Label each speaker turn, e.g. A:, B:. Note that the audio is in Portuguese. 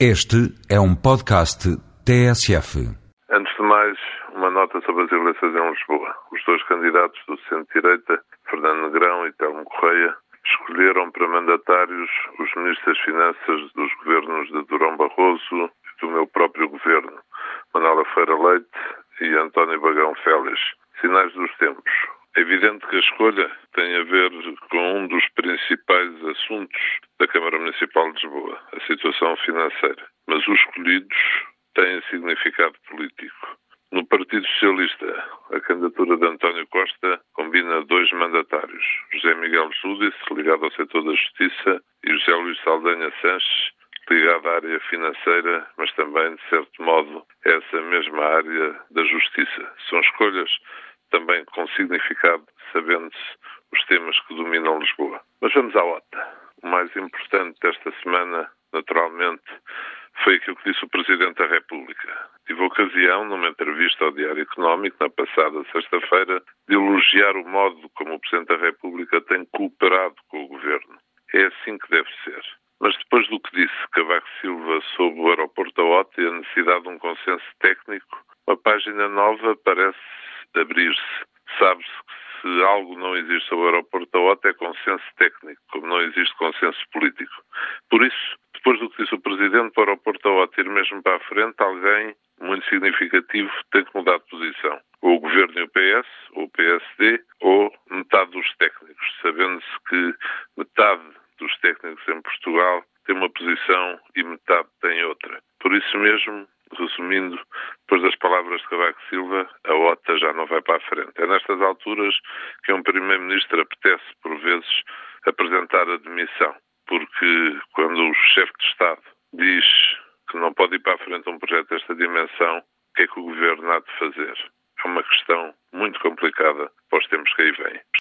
A: Este é um podcast TSF.
B: Antes de mais, uma nota sobre as eleições em Lisboa. Os dois candidatos do centro-direita, Fernando Negrão e Telmo Correia, escolheram para mandatários os ministros das Finanças dos governos de Durão Barroso e do meu próprio governo, Manuela Feira Leite e António Bagão Félix. Sinais dos tempos. É evidente que a escolha tem a ver com um dos principais assuntos da Câmara Municipal de Lisboa, a situação financeira. Mas os escolhidos têm significado político. No Partido Socialista, a candidatura de António Costa combina dois mandatários, José Miguel Júdice, ligado ao setor da justiça, e José Luís Saldanha Sanches, ligado à área financeira, mas também, de certo modo, essa mesma área da justiça. São escolhas também com significado, sabendo-se os temas que dominam Lisboa. Mas vamos à OTA. O mais importante desta semana, naturalmente, foi aquilo que disse o Presidente da República. Tive a ocasião, numa entrevista ao Diário Económico, na passada sexta-feira, de elogiar o modo como o Presidente da República tem cooperado com o Governo. É assim que deve ser. Mas depois do que disse Cavaco Silva sobre o aeroporto da OTA e a necessidade de um consenso técnico, uma página nova parece abrir-se. Sabe-se que se algo não existe sobre o aeroporto da OTA é consenso técnico, como não existe consenso político. Por isso, depois do que disse o Presidente, para o aeroporto da OTA ir mesmo para a frente, alguém muito significativo tem que mudar de posição. Ou o Governo e o PS, ou o PSD, ou metade dos técnicos, sabendo-se que metade dos técnicos em Portugal tem uma posição e metade isso mesmo, resumindo, depois das palavras de Cavaco Silva, a OTA já não vai para a frente. É nestas alturas que um Primeiro-Ministro apetece, por vezes, apresentar a demissão, porque quando o chefe de Estado diz que não pode ir para a frente um projeto desta dimensão, o que é que o Governo há de fazer? É uma questão muito complicada para os tempos que aí vêm.